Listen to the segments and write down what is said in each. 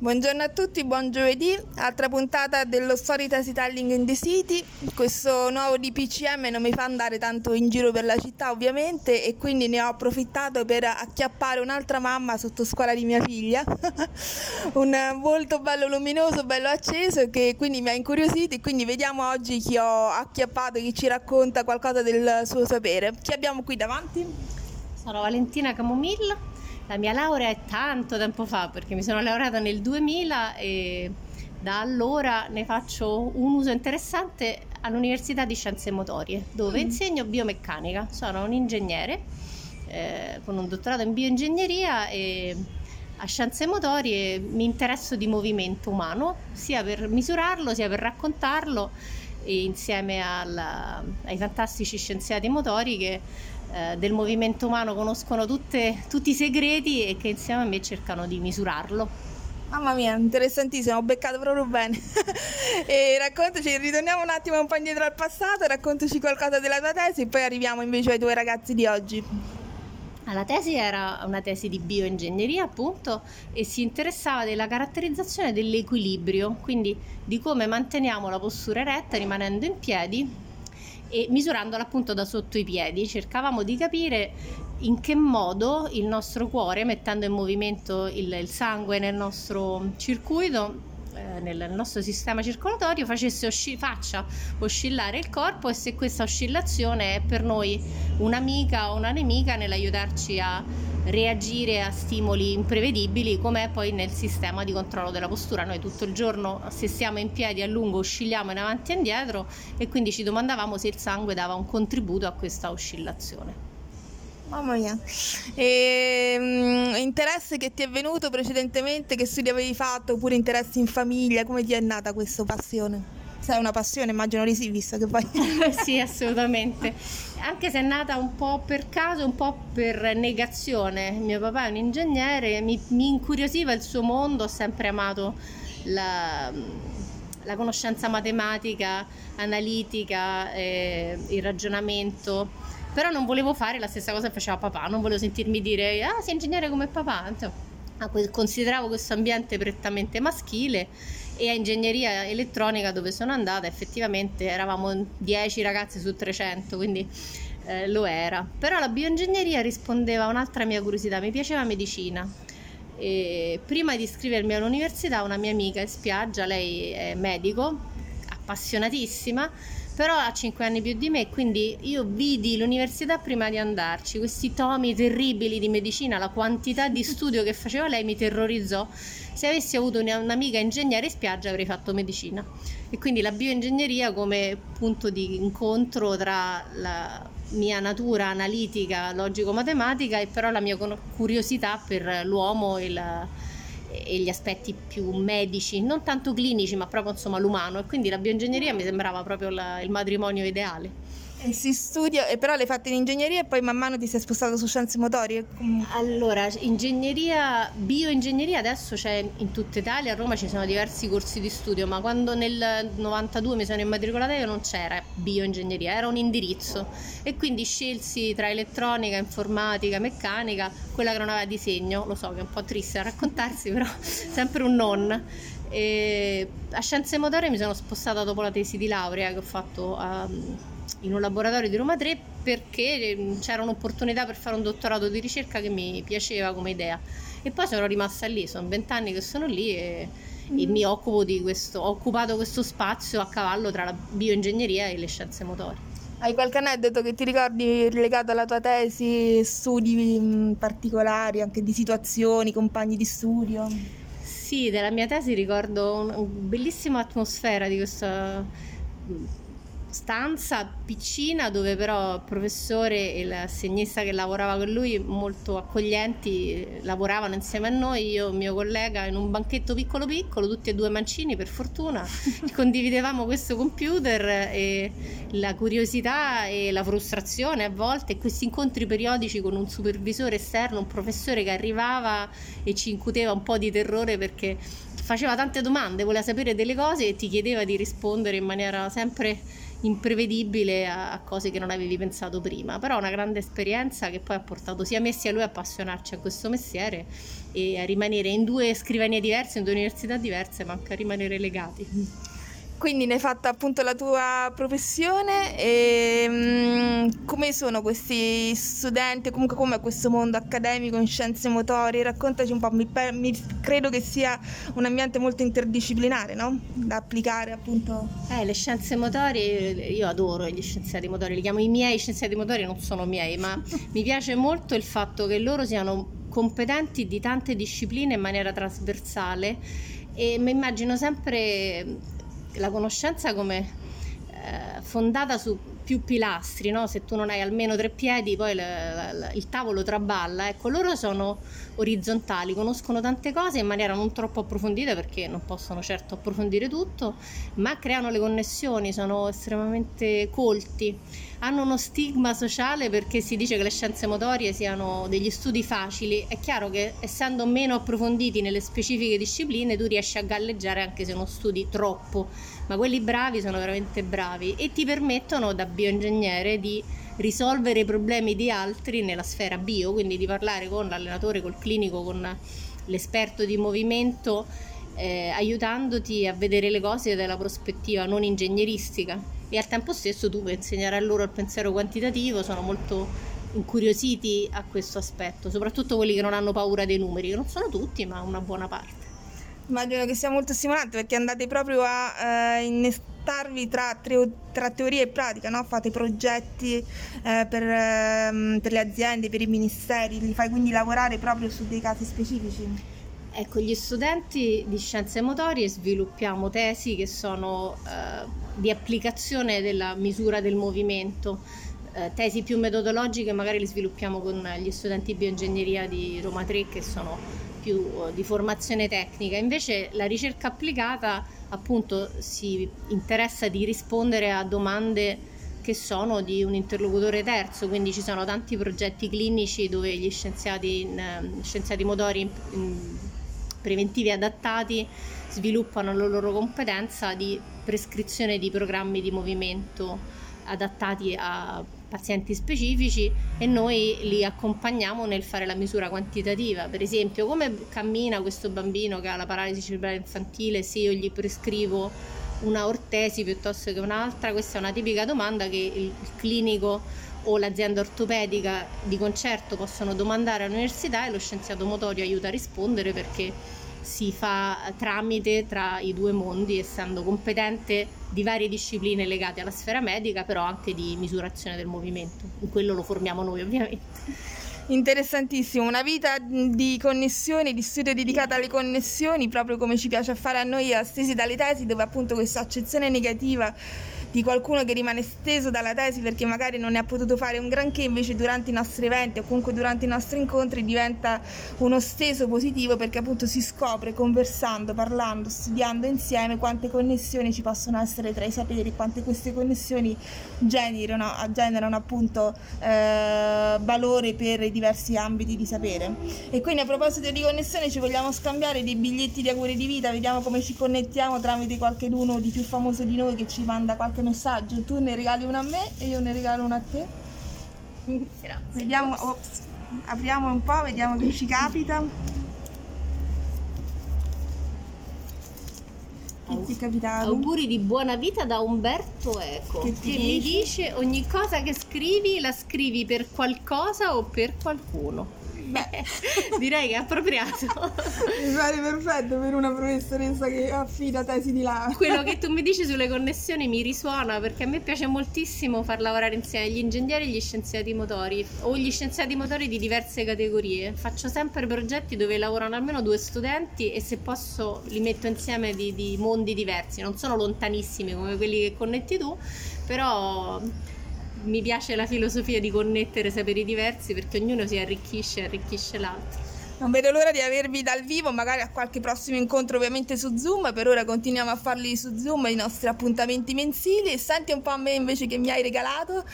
Buongiorno a tutti, buon giovedì, altra puntata dello Storytelling in the City. Questo nuovo DPCM non mi fa andare tanto in giro per la città ovviamente e quindi ne ho approfittato per acchiappare un'altra mamma sotto scuola di mia figlia. Un volto bello luminoso, bello acceso che quindi mi ha incuriosito e quindi vediamo oggi chi ho acchiappato, chi ci racconta qualcosa del suo sapere. Chi abbiamo qui davanti? Sono Valentina Camomilla la mia laurea è tanto tempo fa perché mi sono laureata nel 2000 e da allora ne faccio un uso interessante all'Università di Scienze Motorie dove mm. insegno biomeccanica. Sono un ingegnere eh, con un dottorato in bioingegneria e a Scienze Motorie mi interesso di movimento umano sia per misurarlo sia per raccontarlo e insieme alla, ai fantastici scienziati motori che eh, del movimento umano conoscono tutte, tutti i segreti e che insieme a me cercano di misurarlo. Mamma mia, interessantissimo, ho beccato proprio bene. e raccontaci, ritorniamo un attimo un po' indietro al passato, raccontaci qualcosa della tua tesi e poi arriviamo invece ai tuoi ragazzi di oggi. La tesi era una tesi di bioingegneria appunto e si interessava della caratterizzazione dell'equilibrio, quindi di come manteniamo la postura eretta rimanendo in piedi e misurandola appunto da sotto i piedi. Cercavamo di capire in che modo il nostro cuore mettendo in movimento il, il sangue nel nostro circuito eh, nel nostro sistema circolatorio facesse osci- faccia oscillare il corpo e se questa oscillazione è per noi un'amica o una nemica nell'aiutarci a reagire a stimoli imprevedibili come è poi nel sistema di controllo della postura. Noi tutto il giorno se stiamo in piedi a lungo oscilliamo in avanti e indietro e quindi ci domandavamo se il sangue dava un contributo a questa oscillazione. Mamma mia. E, um, interesse che ti è venuto precedentemente, che studi avevi fatto, oppure interessi in famiglia, come ti è nata questa passione? Sai, una passione, immagino di sì, visto che poi... sì, assolutamente. Anche se è nata un po' per caso, un po' per negazione. Mio papà è un ingegnere, mi, mi incuriosiva il suo mondo, ho sempre amato la, la conoscenza matematica, analitica, eh, il ragionamento però non volevo fare la stessa cosa che faceva papà, non volevo sentirmi dire ah sei ingegnere come papà, consideravo questo ambiente prettamente maschile e a ingegneria elettronica dove sono andata effettivamente eravamo 10 ragazze su 300, quindi eh, lo era. Però la bioingegneria rispondeva a un'altra mia curiosità, mi piaceva medicina. E prima di iscrivermi all'università una mia amica in spiaggia, lei è medico, appassionatissima, però ha 5 anni più di me, quindi io vidi l'università prima di andarci, questi tomi terribili di medicina, la quantità di studio che faceva lei mi terrorizzò. Se avessi avuto un'amica ingegnere in spiaggia avrei fatto medicina. E quindi la bioingegneria come punto di incontro tra la mia natura analitica, logico-matematica e però la mia curiosità per l'uomo e la e gli aspetti più medici, non tanto clinici, ma proprio insomma l'umano. E quindi la bioingegneria mi sembrava proprio la, il matrimonio ideale. E si studia, e però l'hai fatta in ingegneria e poi man mano ti sei spostato su scienze motorie? Allora, ingegneria, bioingegneria adesso c'è in tutta Italia, a Roma ci sono diversi corsi di studio, ma quando nel 92 mi sono immatricolata io non c'era bioingegneria, era un indirizzo e quindi scelsi tra elettronica, informatica, meccanica, quella che non aveva disegno, lo so che è un po' triste da raccontarsi, però sempre un non. E a scienze motorie mi sono spostata dopo la tesi di laurea che ho fatto a in un laboratorio di Roma 3 perché mm, c'era un'opportunità per fare un dottorato di ricerca che mi piaceva come idea e poi sono rimasta lì, sono vent'anni che sono lì e, mm. e mi occupo di questo, ho occupato questo spazio a cavallo tra la bioingegneria e le scienze motorie. Hai qualche aneddoto che ti ricordi legato alla tua tesi, studi mm, particolari, anche di situazioni, compagni di studio? Sì, della mia tesi ricordo una bellissima atmosfera di questa stanza piccina dove però il professore e l'assegnista che lavorava con lui molto accoglienti lavoravano insieme a noi io e il mio collega in un banchetto piccolo piccolo tutti e due mancini per fortuna. Condividevamo questo computer e la curiosità e la frustrazione a volte e questi incontri periodici con un supervisore esterno un professore che arrivava e ci incuteva un po' di terrore perché faceva tante domande voleva sapere delle cose e ti chiedeva di rispondere in maniera sempre imprevedibile a, a, cose che non avevi pensato prima, però una grande esperienza che poi ha portato sia me sia lui a appassionarci a questo mestiere e a rimanere in due scrivanie diverse, in due università diverse, ma anche a rimanere legati. Quindi ne hai fatta appunto la tua professione e um, come sono questi studenti, comunque come è questo mondo accademico in scienze motorie? Raccontaci un po', mi, mi, credo che sia un ambiente molto interdisciplinare, no? Da applicare appunto. Eh, le scienze motorie, io adoro gli scienziati motori, li chiamo i miei scienziati motori, non sono miei, ma mi piace molto il fatto che loro siano competenti di tante discipline in maniera trasversale e mi immagino sempre la conoscenza come eh, fondata su più pilastri, no? se tu non hai almeno tre piedi poi la, la, il tavolo traballa, ecco loro sono orizzontali, conoscono tante cose in maniera non troppo approfondita perché non possono certo approfondire tutto, ma creano le connessioni, sono estremamente colti hanno uno stigma sociale perché si dice che le scienze motorie siano degli studi facili. È chiaro che essendo meno approfonditi nelle specifiche discipline tu riesci a galleggiare anche se non studi troppo, ma quelli bravi sono veramente bravi e ti permettono da bioingegnere di risolvere i problemi di altri nella sfera bio, quindi di parlare con l'allenatore, col clinico, con l'esperto di movimento, eh, aiutandoti a vedere le cose dalla prospettiva non ingegneristica e al tempo stesso tu puoi insegnare a loro il pensiero quantitativo, sono molto incuriositi a questo aspetto, soprattutto quelli che non hanno paura dei numeri, che non sono tutti, ma una buona parte. Immagino che sia molto stimolante perché andate proprio a eh, innestarvi tra, tra, teoria e pratica, no? fate progetti eh, per, eh, per le aziende, per i ministeri, li fai quindi lavorare proprio su dei casi specifici. Ecco, gli studenti di scienze motorie sviluppiamo tesi che sono eh, di applicazione della misura del movimento, eh, tesi più metodologiche magari le sviluppiamo con gli studenti di bioingegneria di Roma 3 che sono più eh, di formazione tecnica, invece la ricerca applicata appunto si interessa di rispondere a domande che sono di un interlocutore terzo, quindi ci sono tanti progetti clinici dove gli scienziati, in, eh, scienziati motori in, in, preventivi adattati sviluppano la loro competenza di prescrizione di programmi di movimento adattati a pazienti specifici e noi li accompagniamo nel fare la misura quantitativa. Per esempio, come cammina questo bambino che ha la paralisi cerebrale infantile se io gli prescrivo una ortesi piuttosto che un'altra? Questa è una tipica domanda che il clinico o l'azienda ortopedica di concerto possono domandare all'università e lo scienziato motorio aiuta a rispondere perché si fa tramite tra i due mondi, essendo competente di varie discipline legate alla sfera medica, però anche di misurazione del movimento. In quello lo formiamo noi, ovviamente. Interessantissimo, una vita di connessioni, di studio dedicata alle connessioni, proprio come ci piace fare a noi a Stesi dalle tesi, dove appunto questa accezione negativa di qualcuno che rimane steso dalla tesi perché magari non ne ha potuto fare un granché, invece durante i nostri eventi o comunque durante i nostri incontri diventa uno steso positivo perché appunto si scopre conversando, parlando, studiando insieme quante connessioni ci possono essere tra i saperi, quante queste connessioni generano, generano appunto eh, valore per i diversi ambiti di sapere. E quindi a proposito di connessione ci vogliamo scambiare dei biglietti di auguri di vita, vediamo come ci connettiamo tramite qualcuno di più famoso di noi che ci manda qualche qualche messaggio, tu ne regali uno a me e io ne regalo uno a te. Grazie. Vediamo, oh, apriamo un po', vediamo che ci capita. Che ti è capitato? Auguri di buona vita da Umberto Eco che, che mi dice ogni cosa che scrivi la scrivi per qualcosa o per qualcuno. Beh, direi che è appropriato. Mi pare perfetto per una professoressa che affida tesi di laurea. Quello che tu mi dici sulle connessioni mi risuona perché a me piace moltissimo far lavorare insieme gli ingegneri e gli scienziati motori o gli scienziati motori di diverse categorie. Faccio sempre progetti dove lavorano almeno due studenti e se posso li metto insieme di, di mondi diversi, non sono lontanissimi come quelli che connetti tu, però mi piace la filosofia di connettere saperi diversi perché ognuno si arricchisce e arricchisce l'altro. Non vedo l'ora di avervi dal vivo, magari a qualche prossimo incontro ovviamente su Zoom, per ora continuiamo a farli su Zoom, i nostri appuntamenti mensili e senti un po' a me invece che mi hai regalato,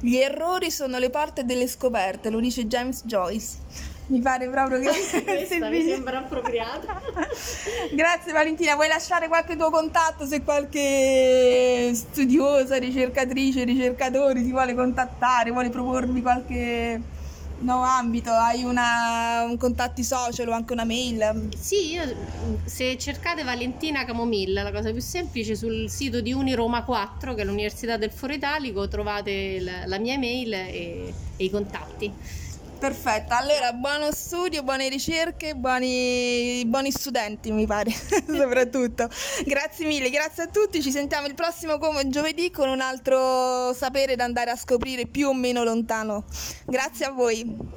gli errori sono le porte delle scoperte, lo dice James Joyce. Mi pare proprio che Questa mi sembra appropriata. Grazie Valentina, vuoi lasciare qualche tuo contatto se qualche studiosa, ricercatrice, ricercatore ti vuole contattare, vuole propormi qualche nuovo ambito? Hai una, un contatti social o anche una mail? Sì, io, se cercate Valentina Camomilla, la cosa più semplice, sul sito di Uniroma 4, che è l'Università del Foro Italico, trovate la, la mia email e, e i contatti. Perfetto, allora buono studio, buone ricerche, buoni, buoni studenti mi pare, soprattutto. Grazie mille, grazie a tutti, ci sentiamo il prossimo come giovedì con un altro sapere da andare a scoprire più o meno lontano. Grazie a voi.